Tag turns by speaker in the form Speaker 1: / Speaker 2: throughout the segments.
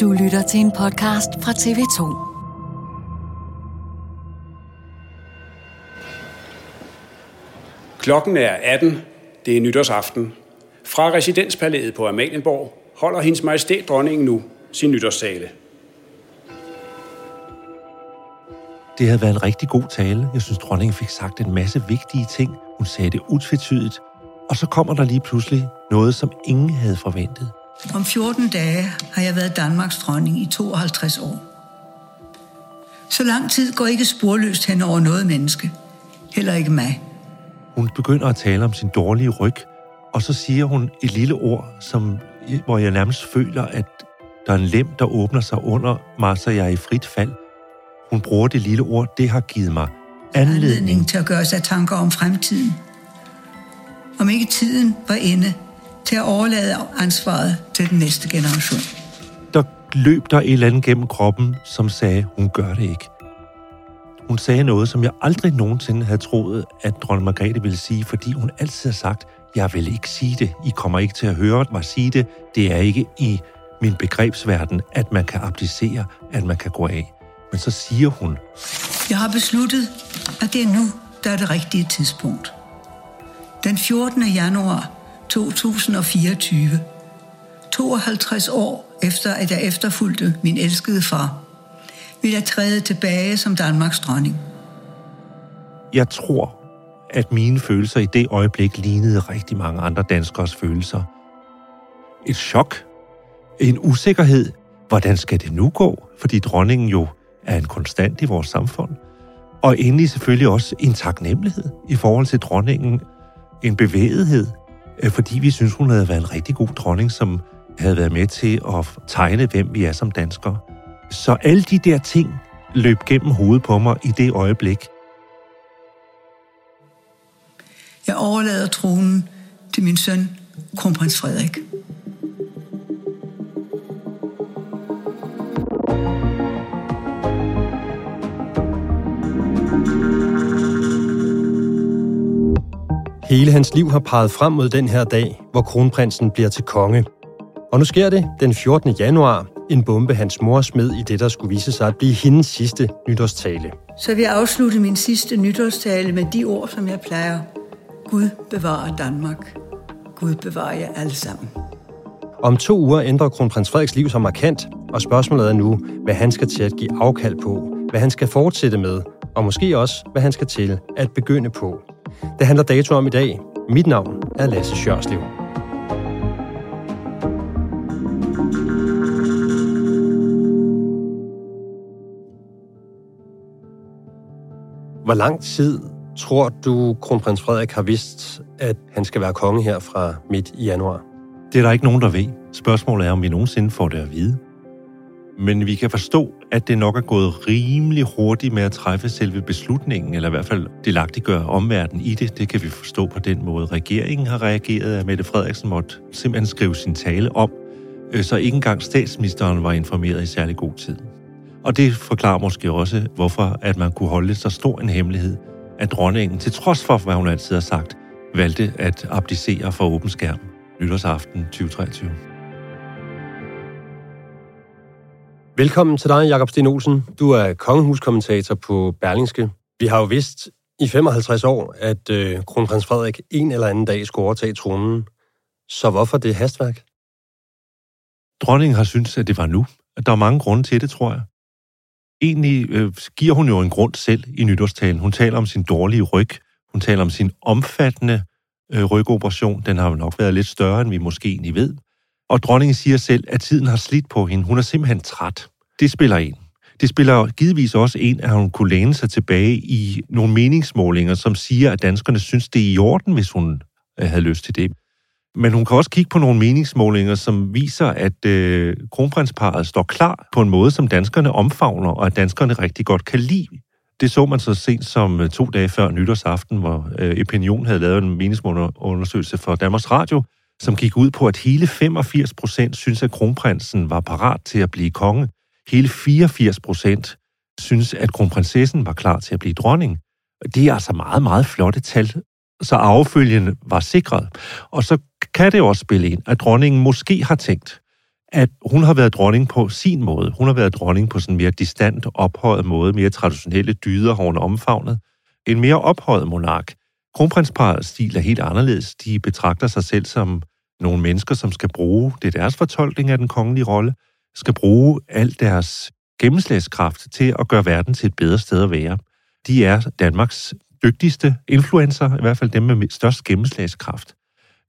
Speaker 1: Du lytter til en podcast fra TV2.
Speaker 2: Klokken er 18. Det er nytårsaften. Fra residenspalæet på Amalienborg holder hendes majestæt dronningen nu sin nytårstale.
Speaker 3: Det havde været en rigtig god tale. Jeg synes, dronningen fik sagt en masse vigtige ting. Hun sagde det utvetydigt. Og så kommer der lige pludselig noget, som ingen havde forventet.
Speaker 4: Om 14 dage har jeg været Danmarks dronning i 52 år. Så lang tid går ikke sporløst hen over noget menneske. Heller ikke mig.
Speaker 3: Hun begynder at tale om sin dårlige ryg, og så siger hun et lille ord, som, hvor jeg nærmest føler, at der er en lem, der åbner sig under mig, så jeg er i frit fald. Hun bruger det lille ord, det har givet mig anledning.
Speaker 4: Anledning til at gøre sig tanker om fremtiden. Om ikke tiden var inde til at overlade ansvaret til den næste generation.
Speaker 3: Der løb der et eller andet gennem kroppen, som sagde, hun gør det ikke. Hun sagde noget, som jeg aldrig nogensinde havde troet, at dronning Margrethe ville sige, fordi hun altid har sagt, jeg vil ikke sige det. I kommer ikke til at høre mig sige det. Det er ikke i min begrebsverden, at man kan abdicere, at man kan gå af. Men så siger hun,
Speaker 4: Jeg har besluttet, at det er nu, der er det rigtige tidspunkt. Den 14. januar 2024, 52 år efter at jeg efterfulgte min elskede far, vil jeg træde tilbage som Danmarks dronning.
Speaker 3: jeg tror, at mine følelser i det øjeblik lignede rigtig mange andre danskers følelser. Et chok. En usikkerhed. Hvordan skal det nu gå? Fordi dronningen jo er en konstant i vores samfund. Og endelig selvfølgelig også en taknemmelighed i forhold til dronningen. En bevægethed, Øh, fordi vi synes, hun havde været en rigtig god dronning, som havde været med til at tegne, hvem vi er som danskere. Så alle de der ting løb gennem hovedet på mig i det øjeblik.
Speaker 4: Jeg overlader tronen til min søn, kronprins Frederik.
Speaker 5: Hele hans liv har peget frem mod den her dag, hvor kronprinsen bliver til konge. Og nu sker det den 14. januar, en bombe hans mor smed i det, der skulle vise sig at blive hendes sidste nytårstale.
Speaker 4: Så vil jeg afslutte min sidste nytårstale med de ord, som jeg plejer. Gud bevarer Danmark. Gud bevarer jer alle sammen.
Speaker 5: Om to uger ændrer kronprins Frederiks liv sig markant, og spørgsmålet er nu, hvad han skal til at give afkald på, hvad han skal fortsætte med, og måske også, hvad han skal til at begynde på. Det handler dato om i dag. Mit navn er Lasse Sjørslev. Hvor lang tid tror du, kronprins Frederik har vidst, at han skal være konge her fra midt i januar?
Speaker 3: Det er der ikke nogen, der ved. Spørgsmålet er, om vi nogensinde får det at vide. Men vi kan forstå, at det nok er gået rimelig hurtigt med at træffe selve beslutningen, eller i hvert fald delagtiggøre omverdenen i det. Det kan vi forstå på den måde. Regeringen har reageret, at Mette Frederiksen måtte simpelthen skrive sin tale om, øh, så ikke engang statsministeren var informeret i særlig god tid. Og det forklarer måske også, hvorfor at man kunne holde så stor en hemmelighed, at dronningen, til trods for, hvad hun altid har sagt, valgte at abdicere for åben skærm nytårsaften 2023.
Speaker 5: Velkommen til dig, Jakob Sten Olsen. Du er kongehuskommentator på Berlingske. Vi har jo vidst i 55 år, at øh, kronprins Frederik en eller anden dag skulle overtage tronen. Så hvorfor det hastværk?
Speaker 3: Dronningen har syntes, at det var nu. At der er mange grunde til det, tror jeg. Egentlig øh, giver hun jo en grund selv i nytårstalen. Hun taler om sin dårlige ryg. Hun taler om sin omfattende øh, rygoperation. Den har jo nok været lidt større, end vi måske egentlig ved. Og dronningen siger selv, at tiden har slidt på hende. Hun er simpelthen træt. Det spiller en. Det spiller givetvis også en, at hun kunne læne sig tilbage i nogle meningsmålinger, som siger, at danskerne synes, det er i orden, hvis hun øh, havde lyst til det. Men hun kan også kigge på nogle meningsmålinger, som viser, at øh, kronprinsparet står klar på en måde, som danskerne omfavner, og at danskerne rigtig godt kan lide. Det så man så sent som øh, to dage før nytårsaften, hvor øh, Opinion havde lavet en meningsmålundersøgelse for Danmarks Radio, som gik ud på, at hele 85 procent synes, at kronprinsen var parat til at blive konge. Hele 84 procent synes, at kronprinsessen var klar til at blive dronning. Det er altså meget, meget flotte tal. Så affølgen var sikret. Og så kan det også spille ind, at dronningen måske har tænkt, at hun har været dronning på sin måde. Hun har været dronning på sådan en mere distant, ophøjet måde, mere traditionelle dyder har hun omfavnet. En mere ophøjet monark. Kronprinsparets stil er helt anderledes. De betragter sig selv som nogle mennesker, som skal bruge, det er deres fortolkning af den kongelige rolle, skal bruge al deres gennemslagskraft til at gøre verden til et bedre sted at være. De er Danmarks dygtigste influencer, i hvert fald dem med størst gennemslagskraft.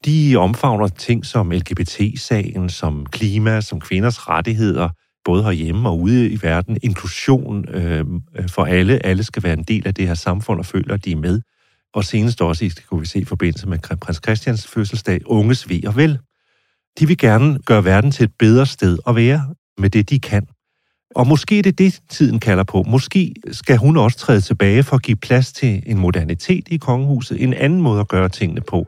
Speaker 3: De omfavner ting som LGBT-sagen, som klima, som kvinders rettigheder, både herhjemme og ude i verden, inklusion øh, øh, for alle. Alle skal være en del af det her samfund og føler, at de er med og senest også, det kunne vi se i forbindelse med prins Christians fødselsdag, unges ved og vel. De vil gerne gøre verden til et bedre sted at være med det, de kan. Og måske er det det, tiden kalder på. Måske skal hun også træde tilbage for at give plads til en modernitet i kongehuset, en anden måde at gøre tingene på.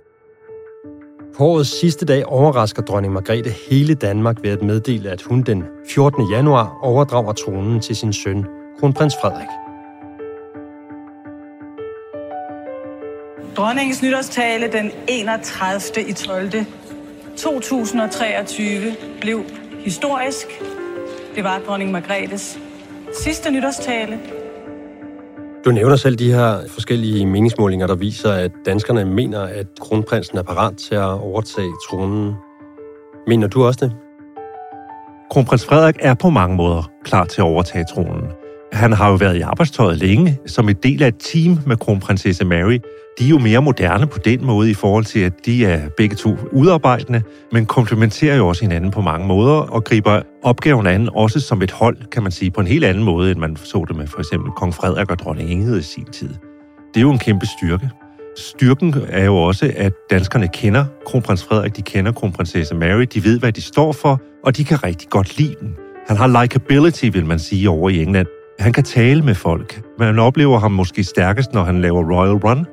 Speaker 5: På årets sidste dag overrasker dronning Margrethe hele Danmark ved at meddele, at hun den 14. januar overdrager tronen til sin søn, kronprins Frederik.
Speaker 6: Dronningens nytårstale den 31. i 12. 2023 blev historisk. Det var dronning Margrethes sidste nytårstale.
Speaker 5: Du nævner selv de her forskellige meningsmålinger, der viser, at danskerne mener, at kronprinsen er parat til at overtage tronen. Mener du også det?
Speaker 3: Kronprins Frederik er på mange måder klar til at overtage tronen. Han har jo været i arbejdstøjet længe, som et del af et team med kronprinsesse Mary. De er jo mere moderne på den måde i forhold til, at de er begge to udarbejdende, men komplementerer jo også hinanden på mange måder og griber opgaven an også som et hold, kan man sige, på en helt anden måde, end man så det med for eksempel kong Frederik og dronning Ingrid i sin tid. Det er jo en kæmpe styrke. Styrken er jo også, at danskerne kender kronprins Frederik, de kender kronprinsesse Mary, de ved, hvad de står for, og de kan rigtig godt lide den. Han har likability, vil man sige, over i England. Han kan tale med folk. Man oplever ham måske stærkest, når han laver Royal Run.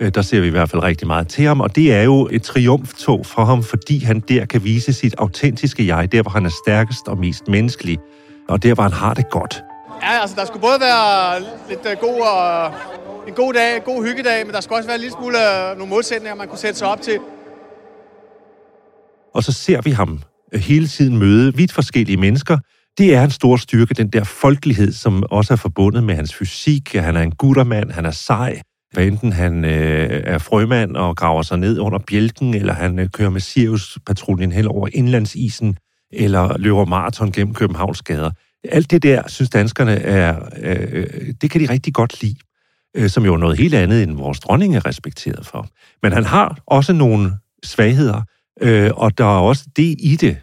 Speaker 3: Øh, der ser vi i hvert fald rigtig meget til ham, og det er jo et triumftog for ham, fordi han der kan vise sit autentiske jeg, der hvor han er stærkest og mest menneskelig, og der hvor han har det godt.
Speaker 7: Ja, altså der skulle både være lidt uh, god og en god dag, god hyggedag, men der skulle også være lidt smule uh, nogle målsætninger, man kunne sætte sig op til.
Speaker 3: Og så ser vi ham hele tiden møde vidt forskellige mennesker, det er en stor styrke, den der folkelighed, som også er forbundet med hans fysik. Han er en guttermand, han er sej. Hvad enten han øh, er frømand og graver sig ned under bjælken, eller han øh, kører med Sirius-patruljen hen over indlandsisen, eller løber maraton gennem Københavns gader. Alt det der, synes danskerne, er, øh, det kan de rigtig godt lide, øh, som jo er noget helt andet, end vores dronning er respekteret for. Men han har også nogle svagheder, øh, og der er også det i det,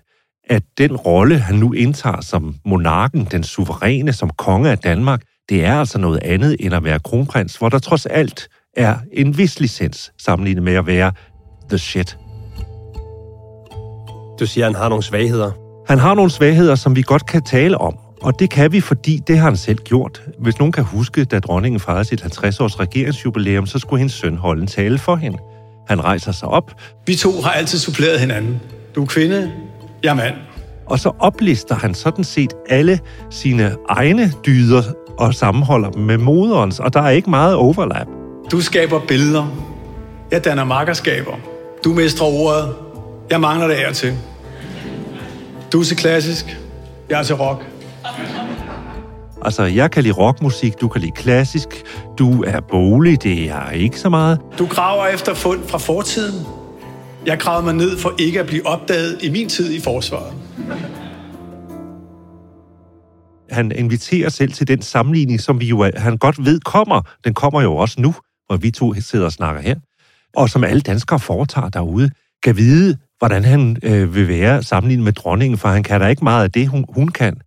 Speaker 3: at den rolle, han nu indtager som monarken, den suveræne, som konge af Danmark, det er altså noget andet end at være kronprins, hvor der trods alt er en vis licens sammenlignet med at være the shit.
Speaker 5: Du siger, han har nogle svagheder.
Speaker 3: Han har nogle svagheder, som vi godt kan tale om. Og det kan vi, fordi det har han selv gjort. Hvis nogen kan huske, da dronningen fejrede sit 50-års regeringsjubilæum, så skulle hendes søn holde en tale for hende. Han rejser sig op.
Speaker 8: Vi to har altid suppleret hinanden. Du er kvinde, mand.
Speaker 3: Og så oplister han sådan set alle sine egne dyder og sammenholder dem med moderens, og der er ikke meget overlap.
Speaker 8: Du skaber billeder. Jeg danner makkerskaber. Du mestrer ordet. Jeg mangler det af til. Du er til klassisk. Jeg er til rock.
Speaker 3: Altså, jeg kan lide rockmusik, du kan lide klassisk, du er bolig, det er ikke så meget.
Speaker 8: Du graver efter fund fra fortiden. Jeg gravede mig ned for ikke at blive opdaget i min tid i forsvaret.
Speaker 3: Han inviterer selv til den sammenligning, som vi jo han godt ved kommer. Den kommer jo også nu, hvor vi to sidder og snakker her. Og som alle danskere foretager derude, kan vide, hvordan han øh, vil være sammenlignet med dronningen, for han kan da ikke meget af det, hun, hun kan.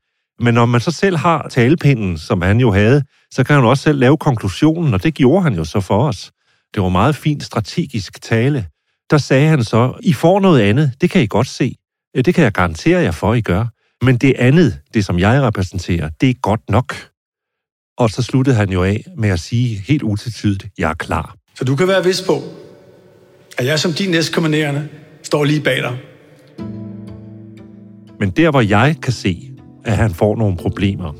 Speaker 3: Men når man så selv har talepinden, som han jo havde, så kan han også selv lave konklusionen, og det gjorde han jo så for os. Det var meget fint strategisk tale. Der sagde han så, I får noget andet, det kan I godt se. Det kan jeg garantere jer for, I gør. Men det andet, det som jeg repræsenterer, det er godt nok. Og så sluttede han jo af med at sige helt utvetydigt, jeg er klar.
Speaker 8: Så du kan være vis på, at jeg som din næstkommanderende står lige bag dig.
Speaker 3: Men der, hvor jeg kan se, at han får nogle problemer,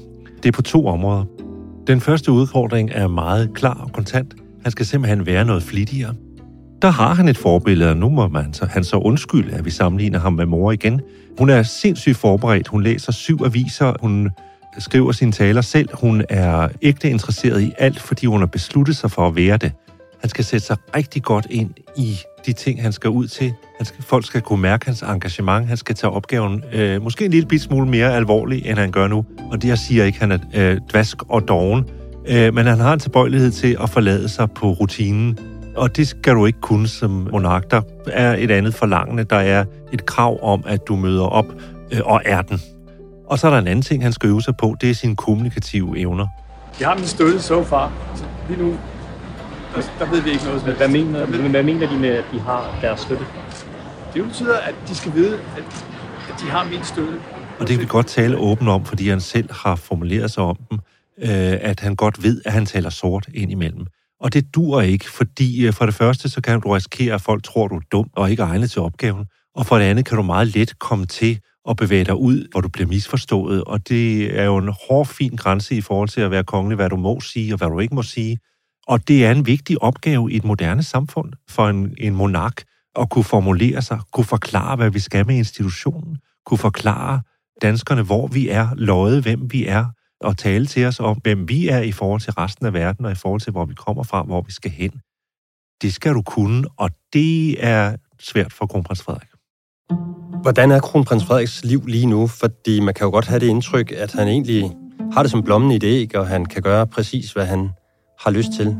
Speaker 3: det er på to områder. Den første udfordring er meget klar og kontant. Han skal simpelthen være noget flittigere. Der har han et forbillede, og nu må man så, han så undskylde, at vi sammenligner ham med mor igen. Hun er sindssygt forberedt. Hun læser syv aviser. Hun skriver sine taler selv. Hun er ægte interesseret i alt, fordi hun har besluttet sig for at være det. Han skal sætte sig rigtig godt ind i de ting, han skal ud til. Han skal, folk skal kunne mærke hans engagement. Han skal tage opgaven øh, måske en lille bit smule mere alvorlig, end han gør nu. Og det, jeg siger ikke, han er øh, dvask og doven. Øh, men han har en tilbøjelighed til at forlade sig på rutinen. Og det skal du ikke kunne som monark. Der er et andet forlangende. Der er et krav om, at du møder op øh, og er den. Og så er der en anden ting, han skal øve sig på. Det er sine kommunikative evner.
Speaker 9: Jeg har min støtte so far. Lige nu der, der ved vi ikke noget. Hvad mener, hvad, hvad mener de med, at de har deres støtte? Det betyder, at de skal vide, at, at de har min støtte.
Speaker 3: Og det kan vi godt tale åbent om, fordi han selv har formuleret sig om dem, øh, at han godt ved, at han taler sort ind imellem. Og det dur ikke, fordi øh, for det første, så kan du risikere, at folk tror, du er dum og ikke egnet til opgaven. Og for det andet kan du meget let komme til at bevæge dig ud, hvor du bliver misforstået. Og det er jo en hård, fin grænse i forhold til at være kongelig, hvad du må sige og hvad du ikke må sige. Og det er en vigtig opgave i et moderne samfund for en, en monark at kunne formulere sig, kunne forklare, hvad vi skal med institutionen, kunne forklare danskerne, hvor vi er, løjet, hvem vi er, og tale til os om, hvem vi er i forhold til resten af verden, og i forhold til, hvor vi kommer fra, hvor vi skal hen. Det skal du kunne, og det er svært for kronprins Frederik.
Speaker 5: Hvordan er kronprins Frederiks liv lige nu? Fordi man kan jo godt have det indtryk, at han egentlig har det som blommen i det æg, og han kan gøre præcis, hvad han har lyst til.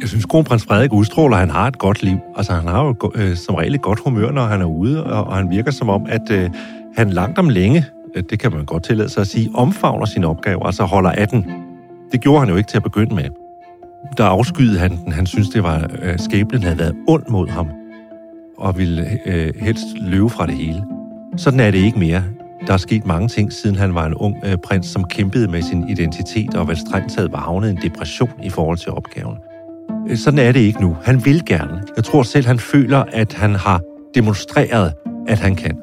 Speaker 3: Jeg synes, kronprins Frederik udstråler, at han har et godt liv. Altså, han har jo øh, som regel et godt humør, når han er ude, og, og han virker som om, at øh, han langt om længe, Øh, det kan man godt tillade sig at sige, omfavner sin opgave, altså holder af den. Det gjorde han jo ikke til at begynde med. Der afskyede han den. Han synes, det var, øh, skæbnen havde været ond mod ham, og ville øh, helst løbe fra det hele. Sådan er det ikke mere. Der er sket mange ting, siden han var en ung øh, prins, som kæmpede med sin identitet og vel strengt taget var havnet i en depression i forhold til opgaven. Øh, sådan er det ikke nu. Han vil gerne. Jeg tror selv, han føler, at han har demonstreret, at han kan.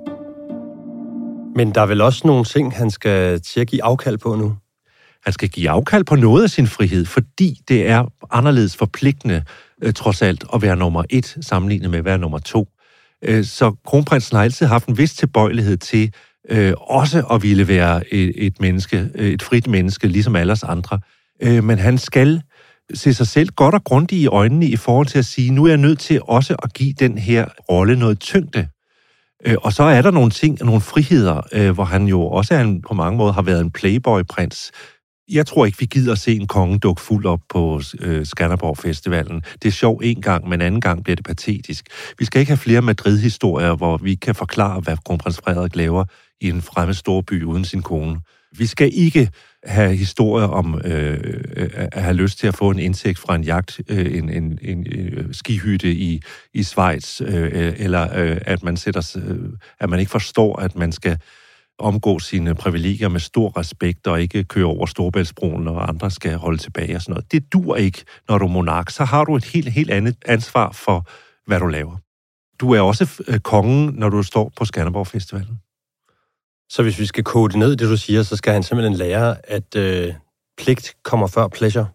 Speaker 5: Men der er vel også nogle ting, han skal til at give afkald på nu?
Speaker 3: Han skal give afkald på noget af sin frihed, fordi det er anderledes forpligtende, øh, trods alt, at være nummer et, sammenlignet med at være nummer to. Øh, så kronprinsen har altid haft en vis tilbøjelighed til øh, også at ville være et, et menneske, øh, et frit menneske, ligesom alle os andre. Øh, men han skal se sig selv godt og grundigt i øjnene i forhold til at sige, nu er jeg nødt til også at give den her rolle noget tyngde. Øh, og så er der nogle ting, nogle friheder, øh, hvor han jo også er en, på mange måder har været en playboy-prins. Jeg tror ikke, vi gider at se en konge dukke fuld op på øh, Skanderborg Festivalen. Det er sjovt en gang, men anden gang bliver det patetisk. Vi skal ikke have flere Madrid-historier, hvor vi kan forklare, hvad kronprins Frederik laver i en fremmed storby uden sin kone. Vi skal ikke have historier om øh, øh, at have lyst til at få en indsigt fra en jagt, øh, en, en, en, en øh, skihytte i, i Schweiz, øh, eller øh, at man sætter, øh, at man ikke forstår, at man skal omgå sine privilegier med stor respekt og ikke køre over Storbæltsbroen, når andre skal holde tilbage og sådan noget. Det dur ikke, når du er monark. Så har du et helt, helt andet ansvar for, hvad du laver. Du er også øh, kongen, når du står på Skanderborg Festivalen.
Speaker 5: Så hvis vi skal kode ned det, du siger, så skal han simpelthen lære, at øh, pligt kommer før pleasure?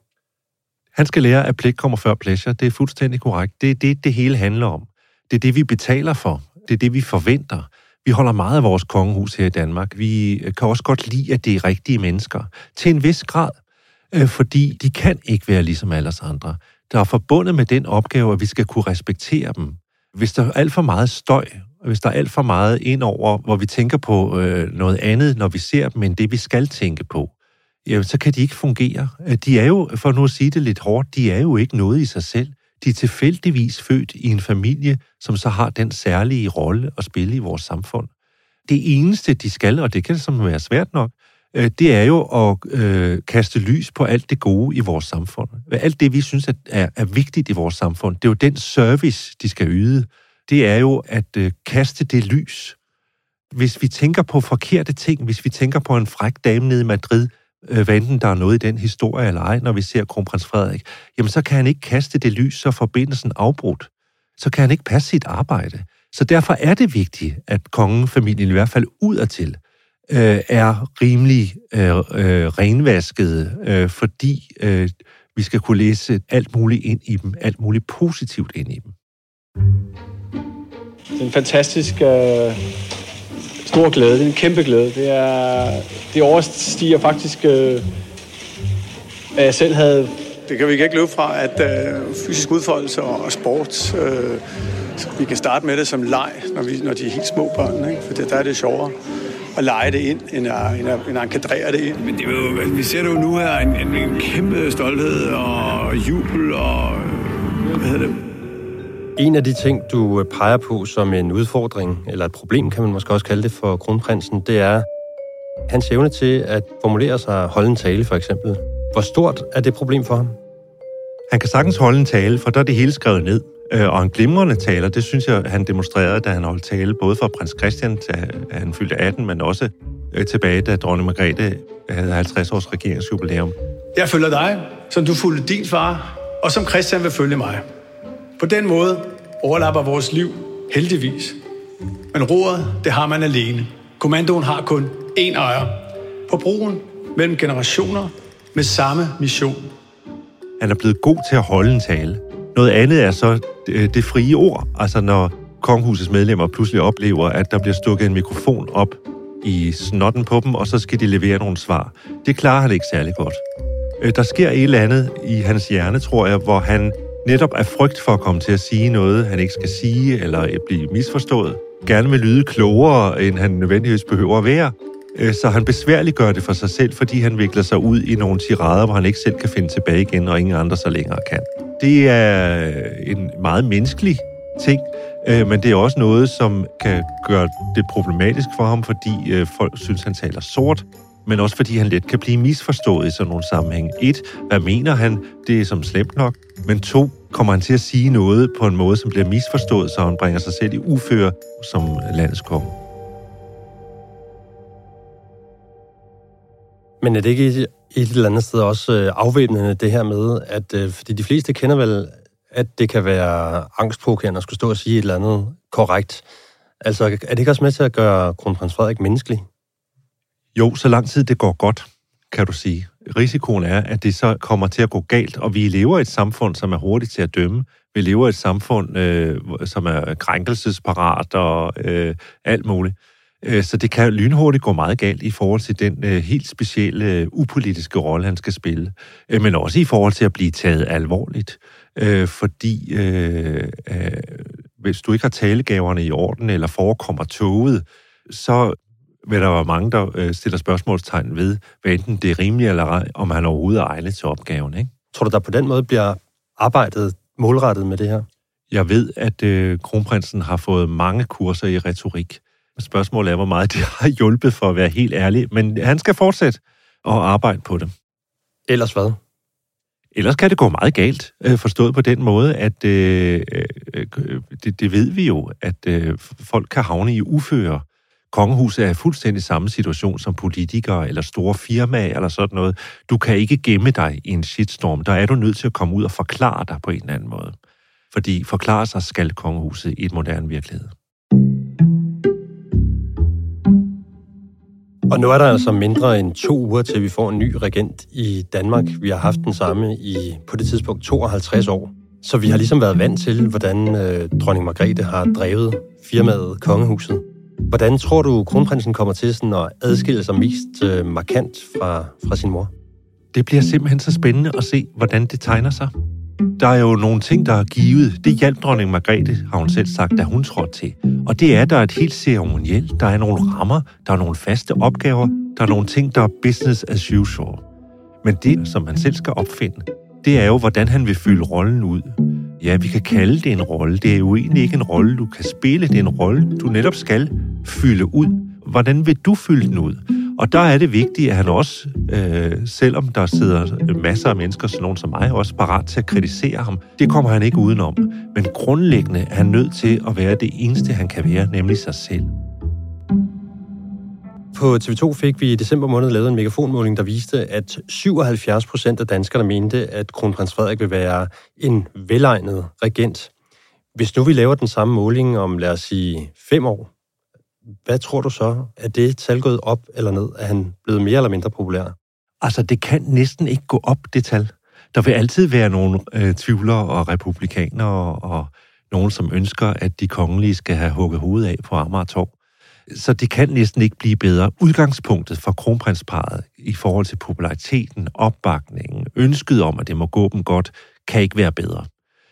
Speaker 3: Han skal lære, at pligt kommer før pleasure. Det er fuldstændig korrekt. Det er det, det hele handler om. Det er det, vi betaler for. Det er det, vi forventer. Vi holder meget af vores kongehus her i Danmark. Vi øh, kan også godt lide, at det er rigtige mennesker. Til en vis grad. Øh, fordi de kan ikke være ligesom alle os andre. Der er forbundet med den opgave, at vi skal kunne respektere dem. Hvis der er alt for meget støj, hvis der er alt for meget ind over, hvor vi tænker på øh, noget andet, når vi ser dem, end det vi skal tænke på, jamen, så kan de ikke fungere. Øh, de er jo, for nu at sige det lidt hårdt, de er jo ikke noget i sig selv. De er tilfældigvis født i en familie, som så har den særlige rolle at spille i vores samfund. Det eneste, de skal, og det kan som være svært nok, øh, det er jo at øh, kaste lys på alt det gode i vores samfund. Alt det, vi synes er, er vigtigt i vores samfund, det er jo den service, de skal yde. Det er jo at øh, kaste det lys. Hvis vi tænker på forkerte ting, hvis vi tænker på en fræk dame nede i Madrid, øh, hvad enten der er noget i den historie eller ej, når vi ser kronprins Frederik, jamen så kan han ikke kaste det lys, så forbindelsen afbrudt. Så kan han ikke passe sit arbejde. Så derfor er det vigtigt, at kongefamilien i hvert fald udadtil øh, er rimelig øh, øh, renvasket, øh, fordi øh, vi skal kunne læse alt muligt ind i dem, alt muligt positivt ind i dem.
Speaker 9: Det er en fantastisk øh, stor glæde. Det er en kæmpe glæde. Det, er, det overstiger faktisk, øh, hvad jeg selv havde.
Speaker 8: Det kan vi ikke løbe fra, at øh, fysisk udfoldelse og, og sport, øh, vi kan starte med det som leg, når, vi, når de er helt små børn, ikke? for det, der er det sjovere at lege det ind, end at, end at, end at kadrere det ind.
Speaker 10: Men det er jo, vi ser det jo nu her, en, en, en kæmpe stolthed og jubel og, hvad hedder det,
Speaker 5: en af de ting, du øh, peger på som en udfordring, eller et problem, kan man måske også kalde det for kronprinsen, det er hans evne til at formulere sig og holde en tale, for eksempel. Hvor stort er det problem for ham?
Speaker 3: Han kan sagtens holde en tale, for der er det hele skrevet ned. Øh, og en glimrende taler, det synes jeg, han demonstrerede, da han holdt tale, både for prins Christian, da han fyldte 18, men også øh, tilbage, da dronning Margrethe havde 50 års regeringsjubilæum.
Speaker 8: Jeg følger dig, som du fulgte din far, og som Christian vil følge mig. På den måde overlapper vores liv heldigvis. Men roret, det har man alene. Kommandoen har kun én ejer. På broen mellem generationer med samme mission.
Speaker 3: Han er blevet god til at holde en tale. Noget andet er så øh, det, frie ord. Altså når konghusets medlemmer pludselig oplever, at der bliver stukket en mikrofon op i snotten på dem, og så skal de levere nogle svar. Det klarer han ikke særlig godt. Øh, der sker et eller andet i hans hjerne, tror jeg, hvor han netop af frygt for at komme til at sige noget, han ikke skal sige, eller blive misforstået, gerne vil lyde klogere, end han nødvendigvis behøver at være. Øh, så han besværliggør det for sig selv, fordi han vikler sig ud i nogle tirader, hvor han ikke selv kan finde tilbage igen, og ingen andre så længere kan. Det er en meget menneskelig ting, øh, men det er også noget, som kan gøre det problematisk for ham, fordi øh, folk synes, han taler sort, men også fordi han let kan blive misforstået i sådan nogle sammenhæng. Et, hvad mener han? Det er som slemt nok. Men to, kommer han til at sige noget på en måde, som bliver misforstået, så han bringer sig selv i uføre som landets konge.
Speaker 5: Men er det ikke et, et eller andet sted også øh, afvæbnende, det her med, at øh, fordi de fleste kender vel, at det kan være angstprovokerende at skulle stå og sige et eller andet korrekt. Altså, er det ikke også med til at gøre kronprins Frederik menneskelig?
Speaker 3: Jo, så lang tid det går godt, kan du sige. Risikoen er, at det så kommer til at gå galt, og vi lever i et samfund, som er hurtigt til at dømme. Vi lever i et samfund, øh, som er krænkelsesparat og øh, alt muligt. Øh, så det kan lynhurtigt gå meget galt i forhold til den øh, helt specielle øh, upolitiske rolle, han skal spille. Øh, men også i forhold til at blive taget alvorligt. Øh, fordi øh, øh, hvis du ikke har talegaverne i orden eller forekommer toget, så vil der være mange, der øh, stiller spørgsmålstegn ved, hvad enten det er rimeligt eller ej, om han overhovedet er egnet til opgaven. Ikke?
Speaker 5: Tror du, der på den måde bliver arbejdet målrettet med det her?
Speaker 3: Jeg ved, at øh, kronprinsen har fået mange kurser i retorik. Spørgsmålet er, hvor meget det har hjulpet for at være helt ærlig. Men han skal fortsætte at arbejde på det.
Speaker 5: Ellers hvad?
Speaker 3: Ellers kan det gå meget galt, øh, forstået på den måde, at øh, øh, det, det ved vi jo, at øh, folk kan havne i uføre Kongehuset er i fuldstændig samme situation som politikere eller store firmaer eller sådan noget. Du kan ikke gemme dig i en shitstorm. Der er du nødt til at komme ud og forklare dig på en eller anden måde. Fordi forklare sig skal kongehuset i et moderne virkelighed.
Speaker 5: Og nu er der altså mindre end to uger til, vi får en ny regent i Danmark. Vi har haft den samme i på det tidspunkt 52 år. Så vi har ligesom været vant til, hvordan øh, dronning Margrethe har drevet firmaet Kongehuset. Hvordan tror du, kronprinsen kommer til sådan at adskille sig mest øh, markant fra, fra sin mor?
Speaker 3: Det bliver simpelthen så spændende at se, hvordan det tegner sig. Der er jo nogle ting, der er givet. Det hjalp dronning Margrethe, har hun selv sagt, da hun trådte til. Og det er, der er et helt ceremoniel. Der er nogle rammer, der er nogle faste opgaver, der er nogle ting, der er business as usual. Men det, som han selv skal opfinde, det er jo, hvordan han vil fylde rollen ud. Ja, vi kan kalde det en rolle. Det er jo egentlig ikke en rolle, du kan spille. Det er en rolle, du netop skal fylde ud. Hvordan vil du fylde den ud? Og der er det vigtigt, at han også, øh, selvom der sidder masser af mennesker, sådan nogen som mig, også parat til at kritisere ham. Det kommer han ikke udenom. Men grundlæggende er han nødt til at være det eneste, han kan være, nemlig sig selv.
Speaker 5: På TV2 fik vi i december måned lavet en megafonmåling, der viste, at 77 procent af danskerne mente, at kronprins Frederik vil være en velegnet regent. Hvis nu vi laver den samme måling om, lad os sige, fem år, hvad tror du så? Er det tal gået op eller ned? Er han blevet mere eller mindre populær?
Speaker 3: Altså, det kan næsten ikke gå op, det tal. Der vil altid være nogle øh, tvivlere og republikanere og nogen, som ønsker, at de kongelige skal have hugget hovedet af på Amager så det kan næsten ikke blive bedre. Udgangspunktet for kronprinsparet i forhold til populariteten, opbakningen, ønsket om, at det må gå dem godt, kan ikke være bedre.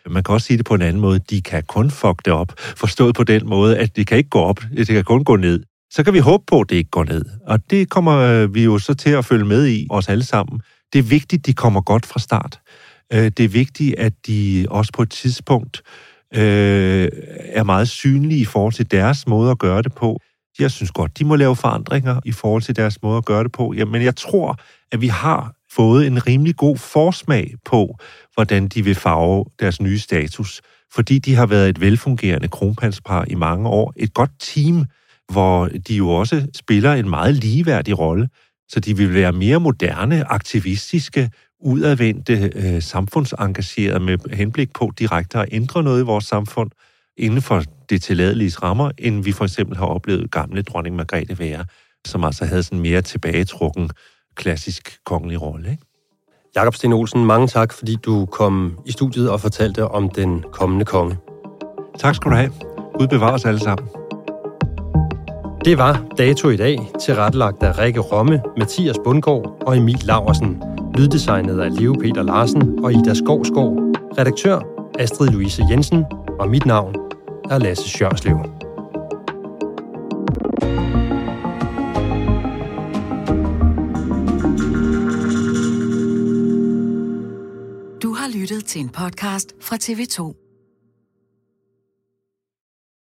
Speaker 3: Man kan også sige det på en anden måde. De kan kun fuck det op. Forstået på den måde, at det kan ikke gå op. Det kan kun gå ned. Så kan vi håbe på, at det ikke går ned. Og det kommer øh, vi jo så til at følge med i, os alle sammen. Det er vigtigt, at de kommer godt fra start. Øh, det er vigtigt, at de også på et tidspunkt øh, er meget synlige i forhold til deres måde at gøre det på. Jeg synes godt, de må lave forandringer i forhold til deres måde at gøre det på. Men jeg tror, at vi har fået en rimelig god forsmag på, hvordan de vil farve deres nye status, fordi de har været et velfungerende kronprinspar i mange år, et godt team, hvor de jo også spiller en meget ligeværdig rolle, så de vil være mere moderne, aktivistiske, udadvendte, øh, samfundsengagerede med henblik på direkte at ændre noget i vores samfund inden for det tilladelige rammer, end vi for eksempel har oplevet gamle dronning Margrethe være, som altså havde sådan mere tilbagetrukken klassisk kongelig rolle. Ikke?
Speaker 5: Jakob Sten Olsen, mange tak, fordi du kom i studiet og fortalte om den kommende konge.
Speaker 3: Tak skal du have. Gud bevarer os alle sammen.
Speaker 5: Det var dato i dag, tilrettelagt af Rikke Romme, Mathias Bundgaard og Emil Laversen. Lyddesignet af Leo Peter Larsen og Ida Skovskov. Redaktør Astrid Louise Jensen. Og mit navn er Lasse Sjørslev.
Speaker 1: Du har lyttet til en podcast fra TV2.